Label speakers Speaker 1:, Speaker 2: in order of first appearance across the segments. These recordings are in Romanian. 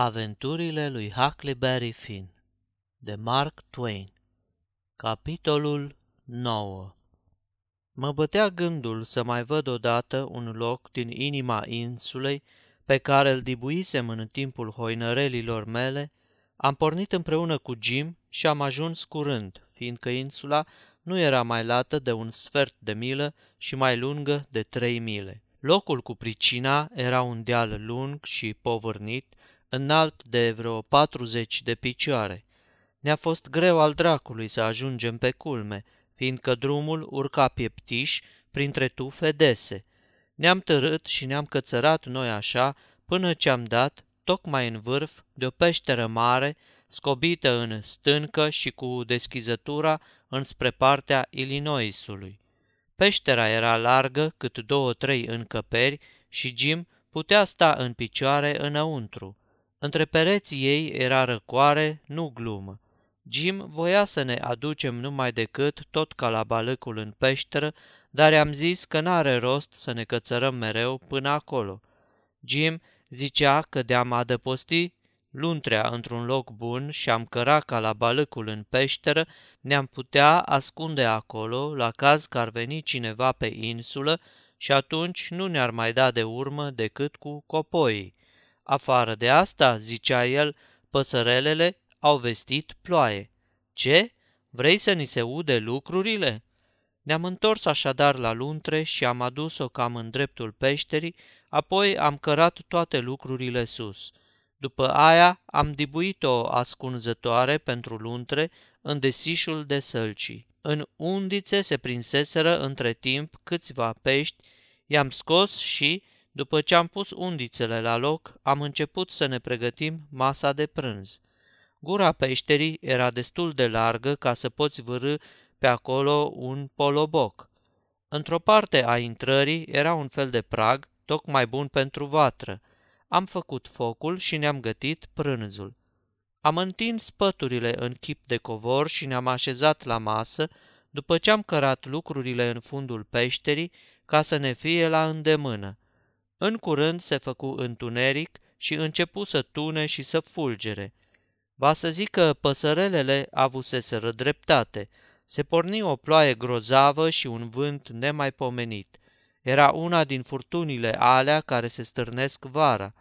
Speaker 1: Aventurile lui Huckleberry Finn de Mark Twain Capitolul 9 Mă bătea gândul să mai văd odată un loc din inima insulei pe care îl dibuisem în timpul hoinărelilor mele, am pornit împreună cu Jim și am ajuns curând, fiindcă insula nu era mai lată de un sfert de milă și mai lungă de trei mile. Locul cu pricina era un deal lung și povârnit, înalt de vreo 40 de picioare. Ne-a fost greu al dracului să ajungem pe culme, fiindcă drumul urca pieptiș printre tufe dese. Ne-am târât și ne-am cățărat noi așa până ce am dat, tocmai în vârf, de o peșteră mare, scobită în stâncă și cu deschizătura înspre partea Illinoisului. Peștera era largă cât două-trei încăperi și Jim putea sta în picioare înăuntru. Între pereții ei era răcoare, nu glumă. Jim voia să ne aducem numai decât tot ca la balâcul în peșteră, dar i-am zis că n-are rost să ne cățărăm mereu până acolo. Jim zicea că de-am adăposti luntrea într-un loc bun și am căra ca la balâcul în peșteră, ne-am putea ascunde acolo, la caz că ar veni cineva pe insulă și atunci nu ne-ar mai da de urmă decât cu copoii. Afară de asta, zicea el, păsărelele au vestit ploaie. Ce? Vrei să ni se ude lucrurile? Ne-am întors așadar la luntre și am adus-o cam în dreptul peșterii, apoi am cărat toate lucrurile sus. După aia am dibuit-o ascunzătoare pentru luntre în desișul de sălcii. În undițe se prinseseră între timp câțiva pești, i-am scos și, după ce am pus undițele la loc, am început să ne pregătim masa de prânz. Gura peșterii era destul de largă ca să poți vârâ pe acolo un poloboc. Într-o parte a intrării era un fel de prag, tocmai bun pentru vatră. Am făcut focul și ne-am gătit prânzul. Am întins păturile în chip de covor și ne-am așezat la masă, după ce am cărat lucrurile în fundul peșterii, ca să ne fie la îndemână. În curând se făcu întuneric și începu să tune și să fulgere. Va să zic că păsărelele avuseseră dreptate. Se porni o ploaie grozavă și un vânt nemaipomenit. Era una din furtunile alea care se stârnesc vara.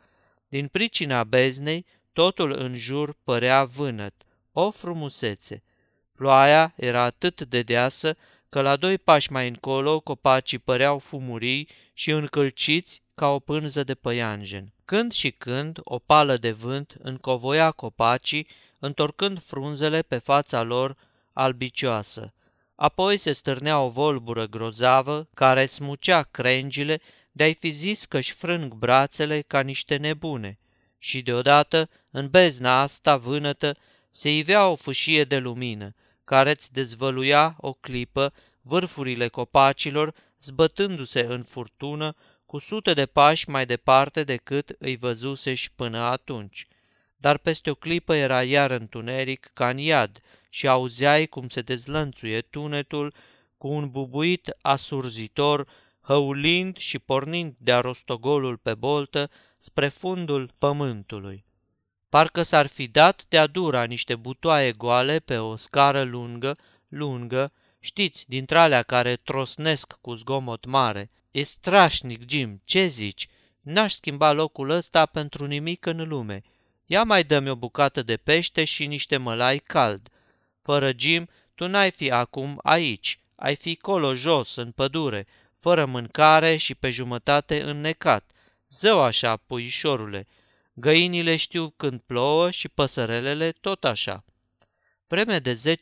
Speaker 1: Din pricina beznei, totul în jur părea vânăt. O frumusețe! Ploaia era atât de deasă că la doi pași mai încolo copacii păreau fumurii și încălciți ca o pânză de păianjen. Când și când, o pală de vânt încovoia copacii, întorcând frunzele pe fața lor albicioasă. Apoi se stârnea o volbură grozavă care smucea crengile de-ai fi zis că-și frâng brațele ca niște nebune. Și deodată, în bezna asta vânătă, se ivea o fâșie de lumină, care îți dezvăluia o clipă vârfurile copacilor zbătându-se în furtună cu sute de pași mai departe decât îi văzuseși până atunci. Dar peste o clipă era iar întuneric ca în iad și auzeai cum se dezlănțuie tunetul cu un bubuit asurzitor, hăulind și pornind de-a rostogolul pe boltă spre fundul pământului. Parcă s-ar fi dat de-a dura niște butoaie goale pe o scară lungă, lungă, știți, dintre alea care trosnesc cu zgomot mare, E strașnic, Jim, ce zici? N-aș schimba locul ăsta pentru nimic în lume. Ia mai dă-mi o bucată de pește și niște mălai cald. Fără Jim, tu n-ai fi acum aici, ai fi colo jos, în pădure, fără mâncare și pe jumătate înnecat. Zău așa, puișorule, găinile știu când plouă și păsărelele tot așa. Vreme de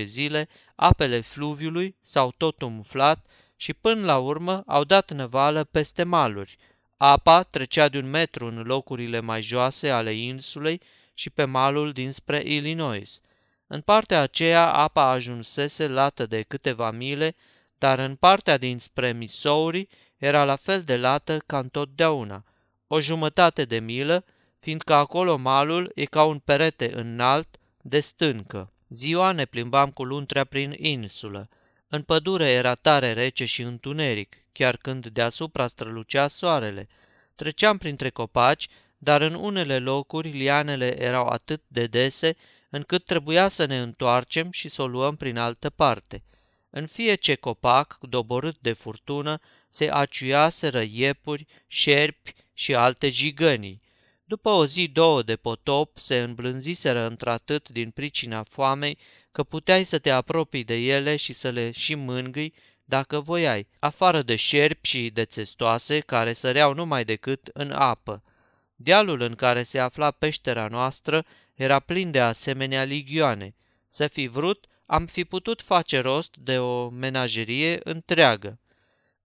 Speaker 1: 10-12 zile, apele fluviului s-au tot umflat și până la urmă au dat năvală peste maluri. Apa trecea de un metru în locurile mai joase ale insulei și pe malul dinspre Illinois. În partea aceea apa ajunsese lată de câteva mile, dar în partea dinspre Missouri era la fel de lată ca întotdeauna, o jumătate de milă, fiindcă acolo malul e ca un perete înalt de stâncă. Ziua ne plimbam cu luntrea prin insulă. În pădure era tare rece și întuneric, chiar când deasupra strălucea soarele. Treceam printre copaci, dar în unele locuri lianele erau atât de dese încât trebuia să ne întoarcem și să o luăm prin altă parte. În fie ce copac, doborât de furtună, se aciuiaseră iepuri, șerpi și alte jigănii. După o zi două de potop, se îmblânziseră într-atât din pricina foamei că puteai să te apropii de ele și să le și mângâi dacă voiai, afară de șerpi și de țestoase care săreau numai decât în apă. Dealul în care se afla peștera noastră era plin de asemenea ligioane. Să fi vrut, am fi putut face rost de o menagerie întreagă.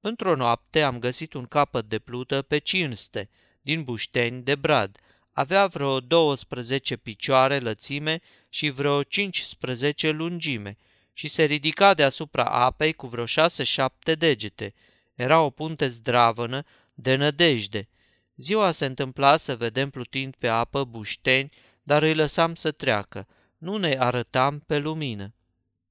Speaker 1: Într-o noapte am găsit un capăt de plută pe cinste, din bușteni de brad. Avea vreo 12 picioare lățime și vreo 15 lungime și se ridica deasupra apei cu vreo șase-șapte degete. Era o punte zdravănă de nădejde. Ziua se întâmpla să vedem plutind pe apă bușteni, dar îi lăsam să treacă. Nu ne arătam pe lumină.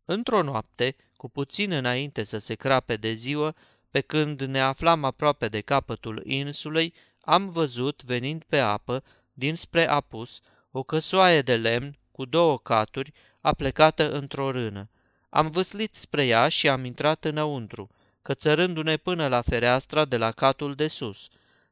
Speaker 1: Într-o noapte, cu puțin înainte să se crape de ziua, pe când ne aflam aproape de capătul insulei, am văzut, venind pe apă, dinspre apus, o căsoaie de lemn cu două caturi, aplecată într-o rână. Am văslit spre ea și am intrat înăuntru, cățărându-ne până la fereastra de la catul de sus.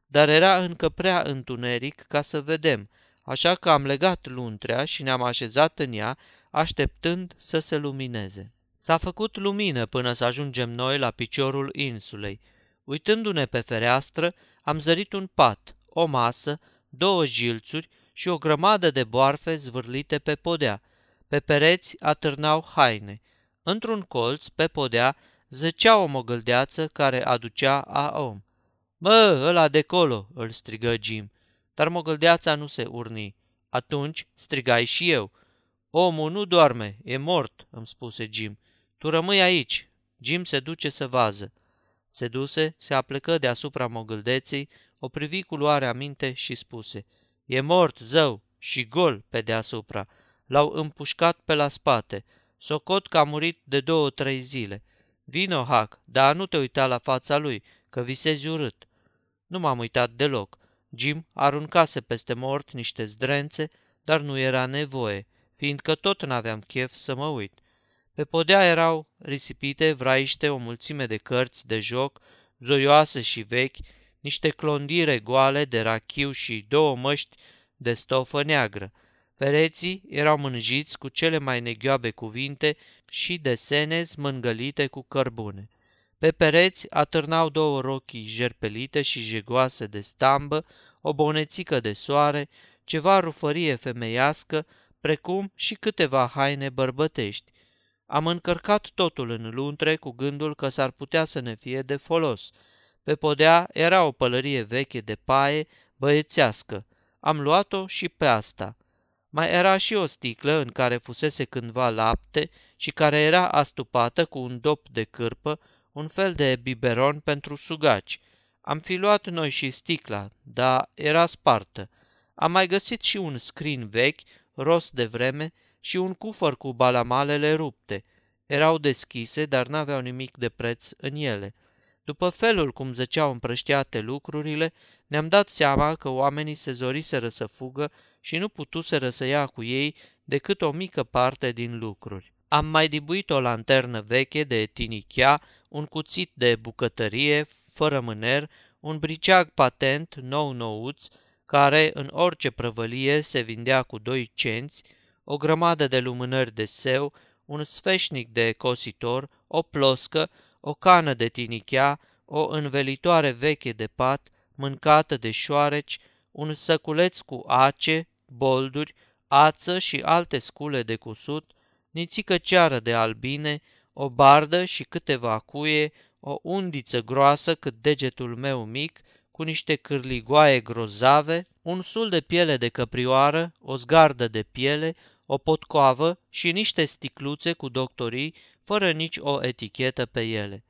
Speaker 1: Dar era încă prea întuneric ca să vedem, așa că am legat luntrea și ne-am așezat în ea, așteptând să se lumineze. S-a făcut lumină până să ajungem noi la piciorul insulei. Uitându-ne pe fereastră, am zărit un pat, o masă, două jilțuri și o grămadă de boarfe zvârlite pe podea. Pe pereți atârnau haine. Într-un colț, pe podea, zăcea o mogăldeață care aducea a om. Bă, ăla de colo!" îl strigă Jim. Dar mogăldeața nu se urni. Atunci strigai și eu. Omul nu doarme, e mort, îmi spuse Jim. Tu rămâi aici. Jim se duce să vază. Se duse, se aplecă deasupra mogâldeței, o privi cu luarea minte și spuse, E mort, zău, și gol pe deasupra. L-au împușcat pe la spate. Socot că a murit de două-trei zile. Vino, Hac, dar nu te uita la fața lui, că visezi urât. Nu m-am uitat deloc. Jim aruncase peste mort niște zdrențe, dar nu era nevoie, fiindcă tot n-aveam chef să mă uit. Pe podea erau risipite, vraiște, o mulțime de cărți de joc, zoioase și vechi, niște clondire goale de rachiu și două măști de stofă neagră. Pereții erau mânjiți cu cele mai neghioabe cuvinte și desene smângălite cu cărbune. Pe pereți atârnau două rochii jerpelite și jegoase de stambă, o bonețică de soare, ceva rufărie femeiască, precum și câteva haine bărbătești. Am încărcat totul în luntre cu gândul că s-ar putea să ne fie de folos. Pe podea era o pălărie veche de paie, băiețească. Am luat-o și pe asta. Mai era și o sticlă în care fusese cândva lapte și care era astupată cu un dop de cârpă, un fel de biberon pentru sugaci. Am fi luat noi și sticla, dar era spartă. Am mai găsit și un scrin vechi, rost de vreme, și un cufăr cu balamalele rupte. Erau deschise, dar n-aveau nimic de preț în ele. După felul cum zăceau împrăștiate lucrurile, ne-am dat seama că oamenii se zoriseră să fugă și nu putuseră să ia cu ei decât o mică parte din lucruri. Am mai dibuit o lanternă veche de tinichea, un cuțit de bucătărie, fără mâner, un briceag patent nou-nouț, care în orice prăvălie se vindea cu doi cenți, o grămadă de lumânări de seu, un sfeșnic de cositor, o ploscă, o cană de tinichea, o învelitoare veche de pat, mâncată de șoareci, un săculeț cu ace, bolduri, ață și alte scule de cusut, nițică ceară de albine, o bardă și câteva cuie, o undiță groasă cât degetul meu mic, cu niște cârligoaie grozave, un sul de piele de căprioară, o zgardă de piele, o potcoavă și niște sticluțe cu doctorii, fără nici o etichetă pe ele.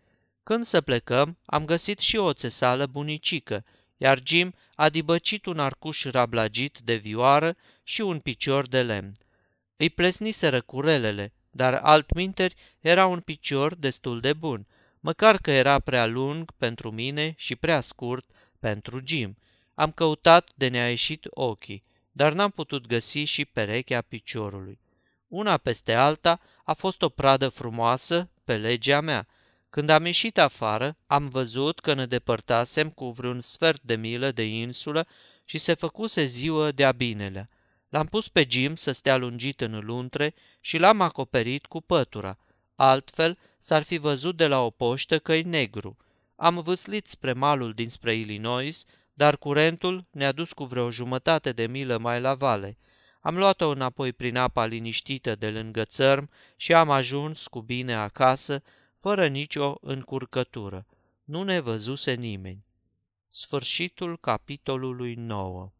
Speaker 1: Când să plecăm, am găsit și o țesală bunicică, iar Jim a dibăcit un arcuș rablagit de vioară și un picior de lemn. Îi plesniseră curelele, dar altminteri era un picior destul de bun, măcar că era prea lung pentru mine și prea scurt pentru Jim. Am căutat de ne-a ieșit ochii, dar n-am putut găsi și perechea piciorului. Una peste alta a fost o pradă frumoasă pe legea mea. Când am ieșit afară, am văzut că ne depărtasem cu vreun sfert de milă de insulă și se făcuse ziua de-a binelea. L-am pus pe Jim să stea lungit în luntre și l-am acoperit cu pătura. Altfel s-ar fi văzut de la o poștă că e negru. Am vâslit spre malul dinspre Illinois, dar curentul ne-a dus cu vreo jumătate de milă mai la vale. Am luat-o înapoi prin apa liniștită de lângă țărm și am ajuns cu bine acasă, fără nicio încurcătură. Nu ne văzuse nimeni. Sfârșitul capitolului 9